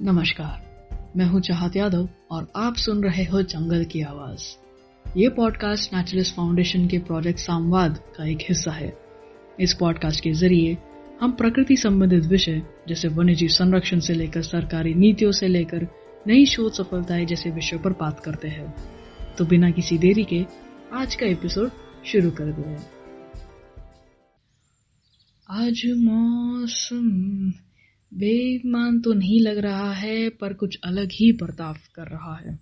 नमस्कार, मैं हूँ चाहत यादव और आप सुन रहे हो जंगल की आवाज़। ये पॉडकास्ट नेचुरलिस्ट फाउंडेशन के प्रोजेक्ट संवाद का एक हिस्सा है। इस पॉडकास्ट के ज़रिए हम प्रकृति संबंधित विषय, जैसे वन्यजीव संरक्षण से लेकर सरकारी नीतियों से लेकर नई शोध सफलताएँ जैसे विषयों पर बात करते हैं। तो बिना किसी देरी के आज का एपिसोड शुरू कर दो। आज मौसम बेईमान तो नहीं लग रहा है, पर कुछ अलग ही बर्ताव कर रहा है।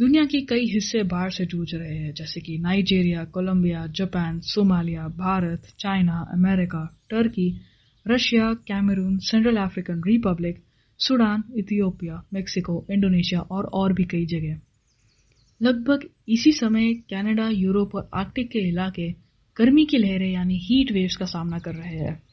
दुनिया के कई हिस्से बाढ़ से जूझ रहे हैं, जैसे कि Nigeria, Colombia, Japan, Somalia, Bharat, China, America, Turkey, Russia, Cameroon, Central African Republic, Sudan, Ethiopia, Mexico, Indonesia और और भी कई जगह। लगभग इसी समय कनाडा, यूरोप और आर्कटिक के इलाके गर्मी की लहरें, यानी हीट वेव्स का सामना कर रहे हैं।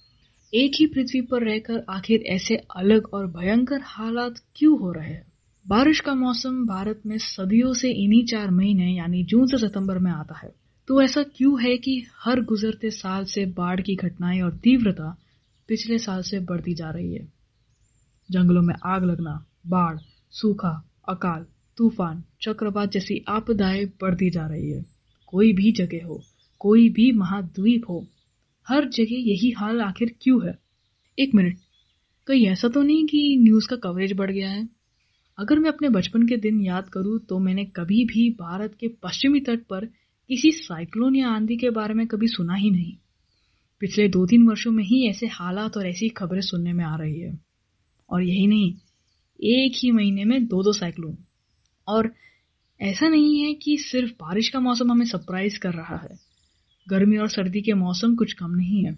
एक ही पृथ्वी पर रहकर आखिर ऐसे अलग और भयंकर हालात क्यों हो रहे हैं? बारिश का मौसम भारत में सदियों से इन्हीं चार महीने, यानी जून से सितंबर में आता है। तो ऐसा क्यों है कि हर गुजरते साल से बाढ़ की घटनाएँ और तीव्रता पिछले साल से बढ़ती जा रही है? जंगलों में आग लगना, बाढ़, सूखा, अकाल, तूफ़ान, चक्रवात जैसी आपदाएँ बढ़ती जा रही है। कोई भी जगह हो, कोई भी महाद्वीप हो हर जगह यही हाल आखिर क्यों है? एक मिनट। कहीं ऐसा तो नहीं कि न्यूज़ का कवरेज बढ़ गया है? अगर मैं अपने बचपन के दिन याद करूँ तो मैंने कभी भी भारत के पश्चिमी तट पर किसी साइक्लोन या आंधी के बारे में कभी सुना ही नहीं। पिछले दो तीन वर्षों में ही ऐसे हालात और ऐसी खबरें सुनने में आ रही है। और यही नहीं, एक ही महीने में दो दो साइक्लोन और ऐसा नहीं है कि सिर्फ़ बारिश का मौसम हमें सरप्राइज़ कर रहा है। गर्मी और सर्दी के मौसम कुछ कम नहीं है।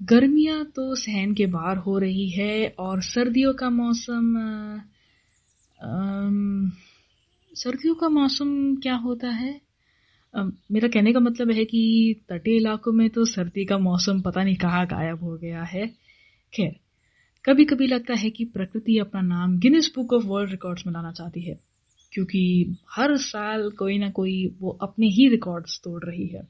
गर्मियाँ तो सहन के बाहर हो रही है और सर्दियों का मौसम सर्दियों का मौसम क्या होता है? मेरा कहने का मतलब है कि तटीय इलाकों में तो सर्दी का मौसम पता नहीं कहाँ गायब हो गया है। खैर कभी कभी लगता है कि प्रकृति अपना नाम Guinness Book of World Records में लाना चाहती है, क्योंकि हर साल कोई ना कोई वो अपने ही रिकॉर्ड्स तोड़ रही है।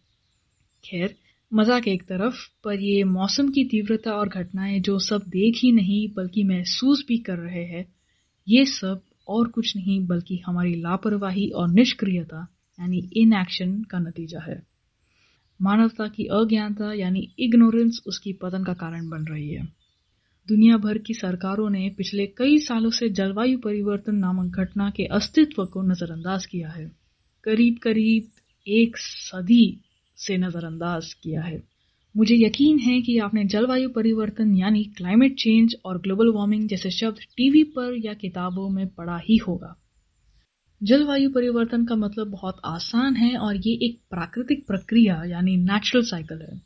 खैर, मज़ाक एक तरफ़, पर ये मौसम की तीव्रता और घटनाएँ जो सब देख ही नहीं, बल्कि महसूस भी कर रहे हैं, ये सब और कुछ नहीं, बल्कि हमारी लापरवाही और निष्क्रियता, यानी इन एक्शन का नतीजा है। मानवता की अज्ञानता, यानी इग्नोरेंस उसकी पतन का कारण बन रही है। दुनिया भर की सरकारों ने पिछले कई सालों से जलवायु परिवर्तन नामक घटना के अस्तित्व को नजरअंदाज किया है। करीब करीब एक सदी से नज़रअंदाज किया है। मुझे यकीन है कि आपने जलवायु परिवर्तन, यानी क्लाइमेट चेंज और ग्लोबल वार्मिंग जैसे शब्द टीवी पर या किताबों में पढ़ा ही होगा। जलवायु परिवर्तन का मतलब बहुत आसान है और ये एक प्राकृतिक प्रक्रिया, यानी नेचुरल साइकिल है।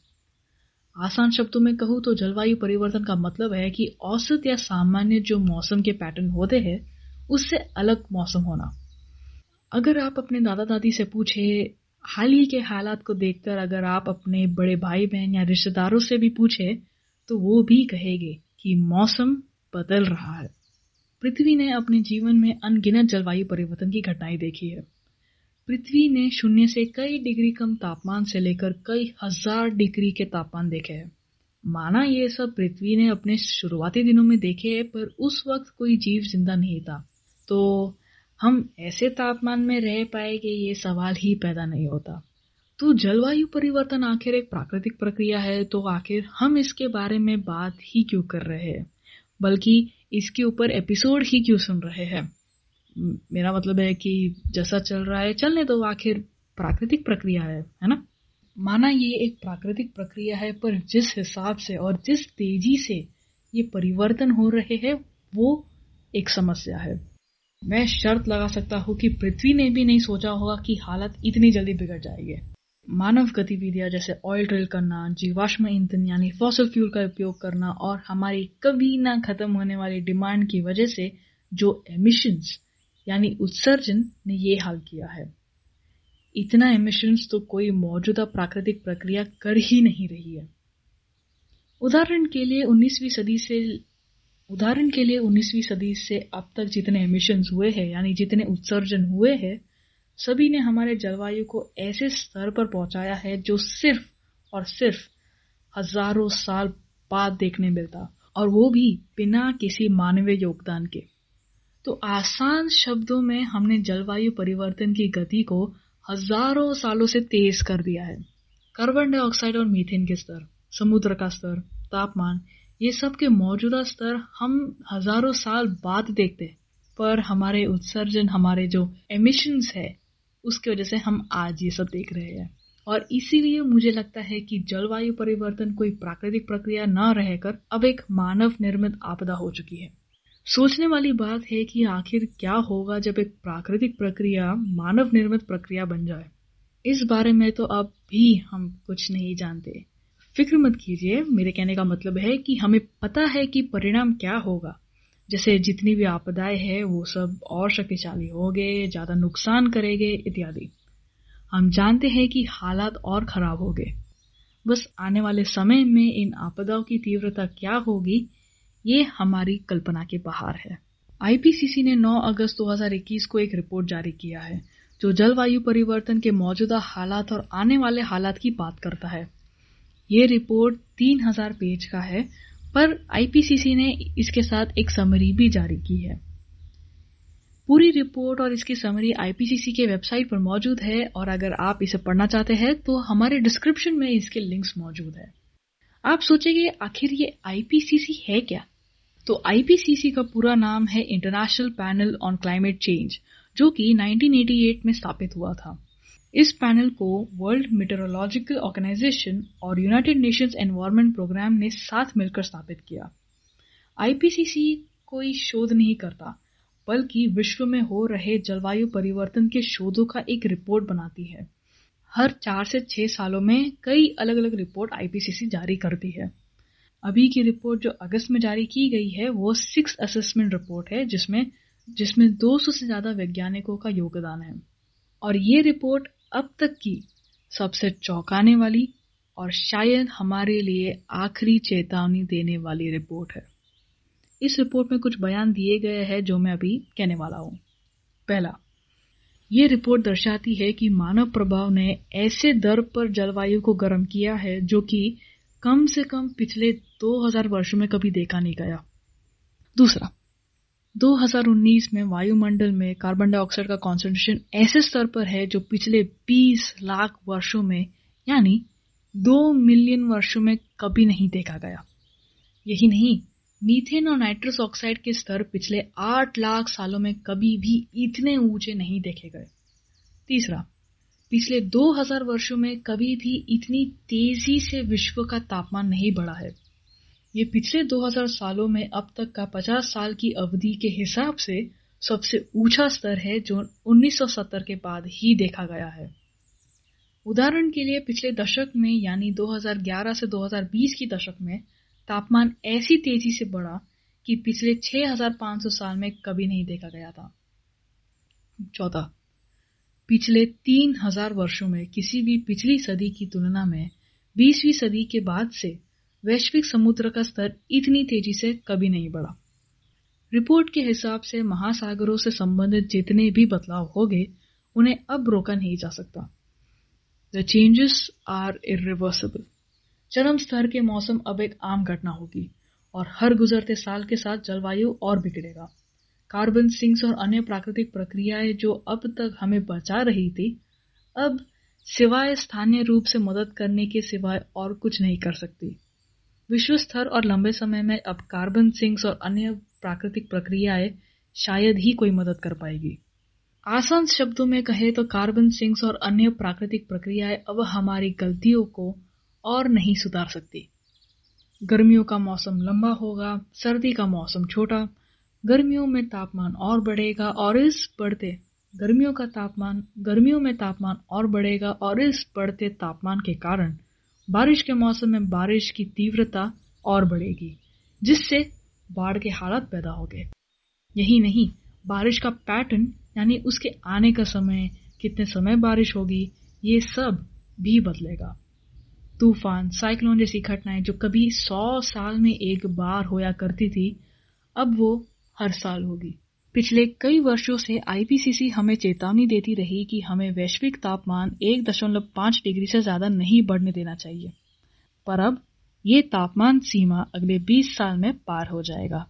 आसान शब्दों में कहूँ तो जलवायु परिवर्तन का मतलब है कि औसत या सामान्य जो मौसम के पैटर्न होते हैं, उससे अलग मौसम होना। अगर आप अपने दादा दादी से पूछे हाल ही के हालात को देखकर अगर आप अपने बड़े भाई बहन या रिश्तेदारों से भी पूछे तो वो भी कहेंगे कि मौसम बदल रहा है। पृथ्वी ने अपने जीवन में अनगिनत जलवायु परिवर्तन की घटनाएँ देखी है। पृथ्वी ने शून्य से कई डिग्री कम तापमान से लेकर कई हज़ार डिग्री के तापमान देखे हैं। माना ये सब पृथ्वी ने अपने शुरुआती दिनों में देखे है, पर उस वक्त कोई जीव ज़िंदा नहीं था। तो हम ऐसे तापमान में रह पाएँगे ये सवाल ही पैदा नहीं होता। तो जलवायु परिवर्तन आखिर एक प्राकृतिक प्रक्रिया है तो आखिर हम इसके बारे में बात ही क्यों कर रहे हैं? बल्कि इसके ऊपर एपिसोड ही क्यों सुन रहे हैं? मेरा मतलब है कि जैसा चल रहा है, चलने दो, आखिर प्राकृतिक प्रक्रिया है है ना? माना ये एक प्राकृतिक प्रक्रिया है, पर जिस हिसाब से और जिस तेज़ी से ये परिवर्तन हो रहे हैं, वो एक समस्या है। मैं शर्त लगा सकता हूँ कि पृथ्वी ने भी नहीं सोचा होगा कि हालत इतनी जल्दी बिगड़ जाएगी। मानव गतिविधियाँ जैसे ऑयल ड्रिल करना, जीवाश्म ईंधन यानी फॉसल फ्यूल का उपयोग करना और हमारी कभी ना खत्म होने वाली डिमांड की वजह से जो एमिशंस यानी उत्सर्जन ने ये हाल किया है। इतना एमिशंस तो कोई मौजूदा प्राकृतिक प्रक्रिया कर ही नहीं रही है। उदाहरण के लिए 19वीं सदी से उदाहरण के लिए 19वीं सदी से अब तक जितने एमिशन हुए हैं, यानी जितने उत्सर्जन हुए हैं, सभी ने हमारे जलवायु को ऐसे स्तर पर पहुँचाया है जो सिर्फ़ और सिर्फ़ हज़ारों साल बाद देखने मिलता और वो भी बिना किसी मानवीय योगदान के। तो आसान शब्दों में हमने जलवायु परिवर्तन की गति को हज़ारों सालों से तेज कर दिया है। कार्बन डाइऑक्साइड और मीथेन के स्तर, समुद्र का स्तर, तापमान ये सब के मौजूदा स्तर हम हज़ारों साल बाद देखते हैं। पर हमारे उत्सर्जन, हमारे जो एमिशंस है, उसकी वजह से हम आज ये सब देख रहे हैं। और इसीलिए मुझे लगता है कि जलवायु परिवर्तन कोई प्राकृतिक प्रक्रिया न रहकर अब एक मानव निर्मित आपदा हो चुकी है। सोचने वाली बात है कि आखिर क्या होगा जब एक प्राकृतिक प्रक्रिया, मानव निर्मित प्रक्रिया बन जाए। इस बारे में तो अब भी हम कुछ नहीं जानते। फ़िक्र मत कीजिए, मेरे कहने का मतलब है कि हमें पता है कि परिणाम क्या होगा। जैसे जितनी भी आपदाएँ हैं, वो सब और शक्तिशाली होंगे, ज़्यादा नुकसान करेंगे, इत्यादि। हम जानते हैं कि हालात और खराब हो गए बस आने वाले समय में इन आपदाओं की तीव्रता क्या होगी, ये हमारी कल्पना के बाहर है। आईपीसीसी ने 9 अगस्त 2021 को एक रिपोर्ट जारी किया है, जो जलवायु परिवर्तन के मौजूदा हालात और आने वाले हालात की बात करता है। ये रिपोर्ट 3000 पेज का है, पर आईपीसीसी ने इसके साथ एक समरी भी जारी की है। पूरी रिपोर्ट और इसकी समरी आईपीसीसी के वेबसाइट पर मौजूद है, और अगर आप इसे पढ़ना चाहते हैं तो हमारे डिस्क्रिप्शन में इसके लिंक्स मौजूद है। आप सोचेंगे आखिर ये आईपीसीसी है क्या? तो आईपीसीसी का पूरा नाम है International Panel on Climate Change जो कि 1988 में स्थापित हुआ था। इस पैनल को वर्ल्ड मेटेरोलॉजिकल ऑर्गेनाइजेशन और यूनाइटेड नेशंस एनवायरनमेंट प्रोग्राम ने साथ मिलकर स्थापित किया। आईपीसीसी कोई शोध नहीं करता, बल्कि विश्व में हो रहे जलवायु परिवर्तन के शोधों का एक रिपोर्ट बनाती है। हर चार से छह सालों में कई अलग अलग रिपोर्ट आईपीसीसी जारी करती है। अभी की रिपोर्ट जो अगस्त में जारी की गई है, वो सिक्स असेसमेंट रिपोर्ट है, जिसमें जिसमें 200 से ज़्यादा वैज्ञानिकों का योगदान है। और ये रिपोर्ट अब तक की सबसे चौंकाने वाली और शायद हमारे लिए आखिरी चेतावनी देने वाली रिपोर्ट है। इस रिपोर्ट में कुछ बयान दिए गए हैं जो मैं अभी कहने वाला हूँ। पहला, ये रिपोर्ट दर्शाती है कि मानव प्रभाव ने ऐसे दर पर जलवायु को गर्म किया है जो कि कम से कम पिछले 2000 वर्षों में कभी देखा नहीं गया। दूसरा 2019 में वायुमंडल में कार्बन डाइऑक्साइड का कॉन्सेंट्रेशन ऐसे स्तर पर है जो पिछले 20 लाख वर्षों में, यानी दो मिलियन वर्षों में कभी नहीं देखा गया। यही नहीं, मीथेन और नाइट्रस ऑक्साइड के स्तर पिछले 8 लाख सालों में कभी भी इतने ऊँचे नहीं देखे गए। तीसरा, पिछले 2000 वर्षों में कभी भी इतनी तेज़ी से विश्व का तापमान नहीं बढ़ा है। ये पिछले 2000 सालों में अब तक का 50 साल की अवधि के हिसाब से सबसे ऊँचा स्तर है जो 1970 के बाद ही देखा गया है। उदाहरण के लिए पिछले दशक में, यानी 2011 से 2020 की दशक में, तापमान ऐसी तेज़ी से बढ़ा कि पिछले 6500 साल में कभी नहीं देखा गया था। चौथा, पिछले 3000 वर्षों में किसी भी पिछली सदी की तुलना में 20वीं सदी के बाद से वैश्विक समुद्र का स्तर इतनी तेज़ी से कभी नहीं बढ़ा। रिपोर्ट के हिसाब से महासागरों से संबंधित जितने भी बदलाव हो गए उन्हें अब रोका नहीं जा सकता। द चेंजेस आर इरिवर्सिबल चरम स्तर के मौसम अब एक आम घटना होगी और हर गुजरते साल के साथ जलवायु और बिगड़ेगा। कार्बन, सिंक्स और अन्य प्राकृतिक प्रक्रियाएँ जो अब तक हमें बचा रही थी, अब सिवाय स्थानीय रूप से मदद करने के सिवाय और कुछ नहीं कर सकती। विश्व स्तर और लंबे समय में अब कार्बन सिंक्स और अन्य प्राकृतिक प्रक्रियाएँ शायद ही कोई मदद कर पाएगी। आसान शब्दों में कहे तो कार्बन सिंक्स और अन्य प्राकृतिक प्रक्रियाएँ अब हमारी गलतियों को और नहीं सुधार सकती। गर्मियों का मौसम लंबा होगा, सर्दी का मौसम छोटा, गर्मियों में तापमान और बढ़ेगा और इस बढ़ते गर्मियों का तापमान, गर्मियों में तापमान और बढ़ेगा और इस बढ़ते तापमान के कारण बारिश के मौसम में बारिश की तीव्रता और बढ़ेगी, जिससे बाढ़ के हालात पैदा हो गए। यही नहीं, बारिश का पैटर्न यानी उसके आने का समय, कितने समय बारिश होगी, ये सब भी बदलेगा। तूफ़ान साइक्लोन जैसी घटनाएँ जो कभी सौ साल में एक बार होया करती थी, अब वो हर साल होगी। पिछले कई वर्षों से आईपीसीसी हमें चेतावनी देती रही कि हमें वैश्विक तापमान एक दशमलव पाँच डिग्री से ज़्यादा नहीं बढ़ने देना चाहिए। पर अब ये तापमान सीमा अगले 20 साल में पार हो जाएगा।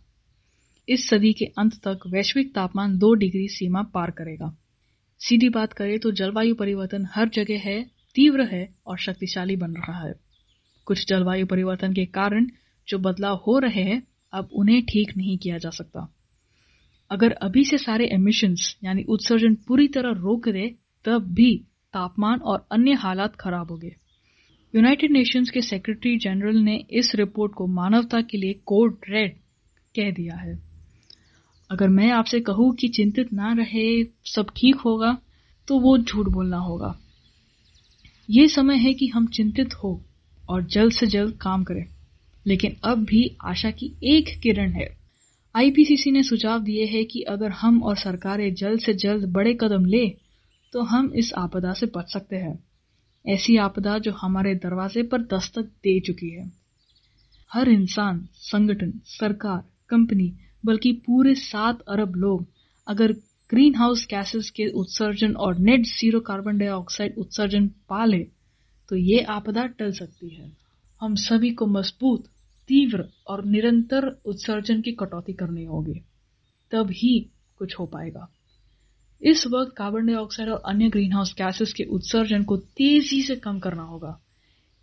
इस सदी के अंत तक वैश्विक तापमान दो डिग्री सीमा पार करेगा। सीधी बात करें तो जलवायु परिवर्तन हर जगह है, तीव्र है और शक्तिशाली बन रहा है। कुछ जलवायु परिवर्तन के कारण जो बदलाव हो रहे हैं, अब उन्हें ठीक नहीं किया जा सकता। अगर अभी से सारे एमिशंस यानी उत्सर्जन पूरी तरह रोक दे, तब भी तापमान और अन्य हालात खराब हो गए। यूनाइटेड नेशंस के सेक्रेटरी जनरल ने इस रिपोर्ट को मानवता के लिए कोड रेड कह दिया है। अगर मैं आपसे कहूँ कि चिंतित ना रहे, सब ठीक होगा तो वो झूठ बोलना होगा। ये समय है कि हम चिंतित हो और जल्द से जल्द काम करें। लेकिन अब भी आशा की एक किरण है। आईपीसीसी ने सुझाव दिए हैं कि अगर हम और सरकारें जल्द से जल्द बड़े कदम ले तो हम इस आपदा से बच सकते हैं। ऐसी आपदा जो हमारे दरवाजे पर दस्तक दे चुकी है। हर इंसान, संगठन, सरकार, कंपनी, बल्कि पूरे सात अरब लोग, अगर ग्रीन हाउस गैसेस के उत्सर्जन और नेट ज़ीरो कार्बन डाइऑक्साइड उत्सर्जन पाले तो ये आपदा टल सकती है। हम सभी को मज़बूत तीव्र और निरंतर उत्सर्जन की कटौती करनी होगी, तब ही कुछ हो पाएगा। इस वक्त कार्बन डाइऑक्साइड और अन्य ग्रीन हाउस गैसेस के उत्सर्जन को तेज़ी से कम करना होगा।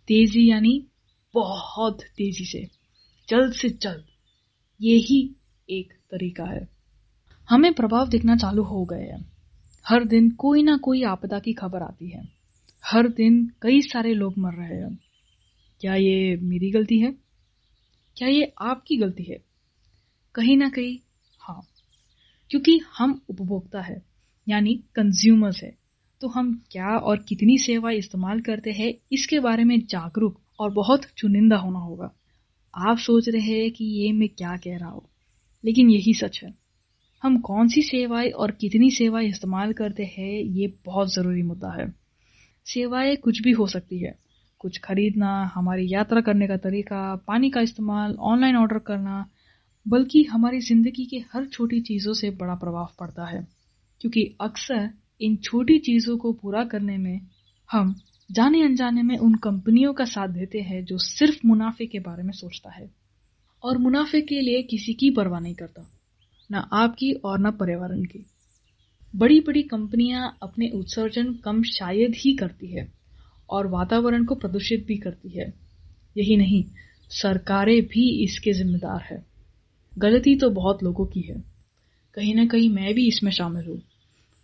तेज़ी यानी बहुत तेज़ी से, जल्द से जल्द। ये ही एक तरीका है। हमें प्रभाव दिखना चालू हो गए हैं। हर दिन कोई ना कोई आपदा की खबर आती है। हर दिन कई सारे लोग मर रहे हैं। क्या ये मेरी गलती है? क्या ये आपकी गलती है? कहीं ना कहीं हाँ। क्योंकि हम उपभोक्ता है, यानी कंज्यूमर्स है तो हम क्या और कितनी सेवा इस्तेमाल करते हैं, इसके बारे में जागरूक और बहुत चुनिंदा होना होगा। आप सोच रहे हैं कि ये मैं क्या कह रहा हूँ, लेकिन यही सच है। हम कौन सी सेवाएँ और कितनी सेवाएँ इस्तेमाल करते हैं, ये बहुत ज़रूरी मुद्दा है। सेवाएँ कुछ भी हो सकती है कुछ खरीदना, हमारी यात्रा करने का तरीका, पानी का इस्तेमाल, ऑनलाइन ऑर्डर करना, बल्कि हमारी ज़िंदगी के हर छोटी चीज़ों से बड़ा प्रभाव पड़ता है। क्योंकि अक्सर इन छोटी चीज़ों को पूरा करने में हम जाने अनजाने में उन कंपनियों का साथ देते हैं जो सिर्फ़ मुनाफे के बारे में सोचता है। और मुनाफे के लिए किसी की परवाह नहीं करता, न आपकी और न पर्यावरण की। बड़ी बड़ी कंपनियाँ अपने उत्सर्जन कम शायद ही करती है। और वातावरण को प्रदूषित भी करती है। यही नहीं, सरकारें भी इसके जिम्मेदार है। गलती तो बहुत लोगों की है। कहीं ना कहीं मैं भी इसमें शामिल हूँ।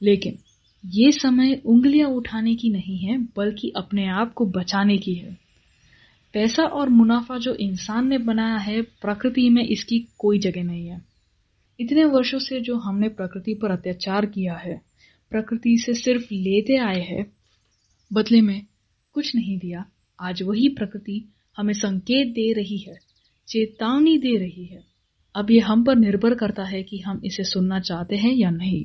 लेकिन ये समय उंगलियाँ उठाने की नहीं है, बल्कि अपने आप को बचाने की है। पैसा और मुनाफा जो इंसान ने बनाया है, प्रकृति में इसकी कोई जगह नहीं है। इतने वर्षों से जो हमने प्रकृति पर अत्याचार किया है, प्रकृति से सिर्फ़ लेते आए हैं, बदले में कुछ नहीं दिया। आज वही प्रकृति हमें संकेत दे रही है, चेतावनी दे रही है। अब ये हम पर निर्भर करता है कि हम इसे सुनना चाहते हैं या नहीं।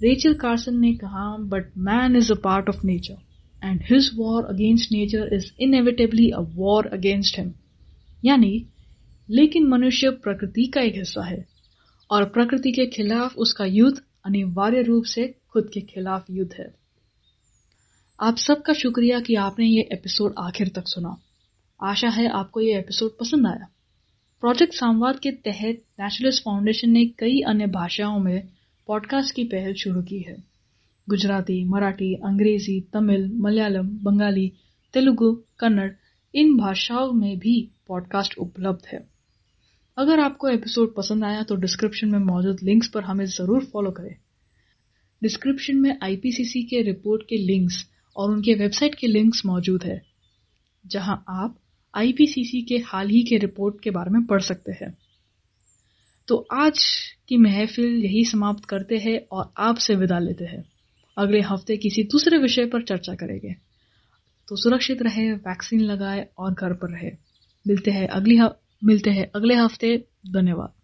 रेचल कार्सन ने कहा but man is a part of nature and his war against nature is inevitably a war against him यानी, लेकिन मनुष्य प्रकृति का एक हिस्सा है, और प्रकृति के खिलाफ उसका युद्ध अनिवार्य रूप से खुद के खिलाफ युद्ध है। आप सबका शुक्रिया कि आपने ये एपिसोड आखिर तक सुना। आशा है आपको ये एपिसोड पसंद आया। प्रोजेक्ट संवाद के तहत नेचुरलिस्ट फाउंडेशन ने कई अन्य भाषाओं में पॉडकास्ट की पहल शुरू की है। गुजराती, मराठी, अंग्रेज़ी, तमिल, मलयालम, बंगाली, तेलुगु, कन्नड़, इन भाषाओं में भी पॉडकास्ट उपलब्ध है। अगर आपको एपिसोड पसंद आया तो डिस्क्रिप्शन में मौजूद लिंक्स पर हमें ज़रूर फॉलो करें। डिस्क्रिप्शन में आईपीसीसी के रिपोर्ट के लिंक्स और उनके वेबसाइट के लिंक्स मौजूद है, जहाँ आप आईपीसीसी के हाल ही के रिपोर्ट के बारे में पढ़ सकते हैं। तो आज की महफिल यही समाप्त करते हैं और आपसे विदा लेते हैं। अगले हफ़्ते किसी दूसरे विषय पर चर्चा करेंगे। तो सुरक्षित रहे, वैक्सीन लगाए और घर पर रहे। मिलते हैं अगली मिलते हैं अगले हफ़्ते। धन्यवाद।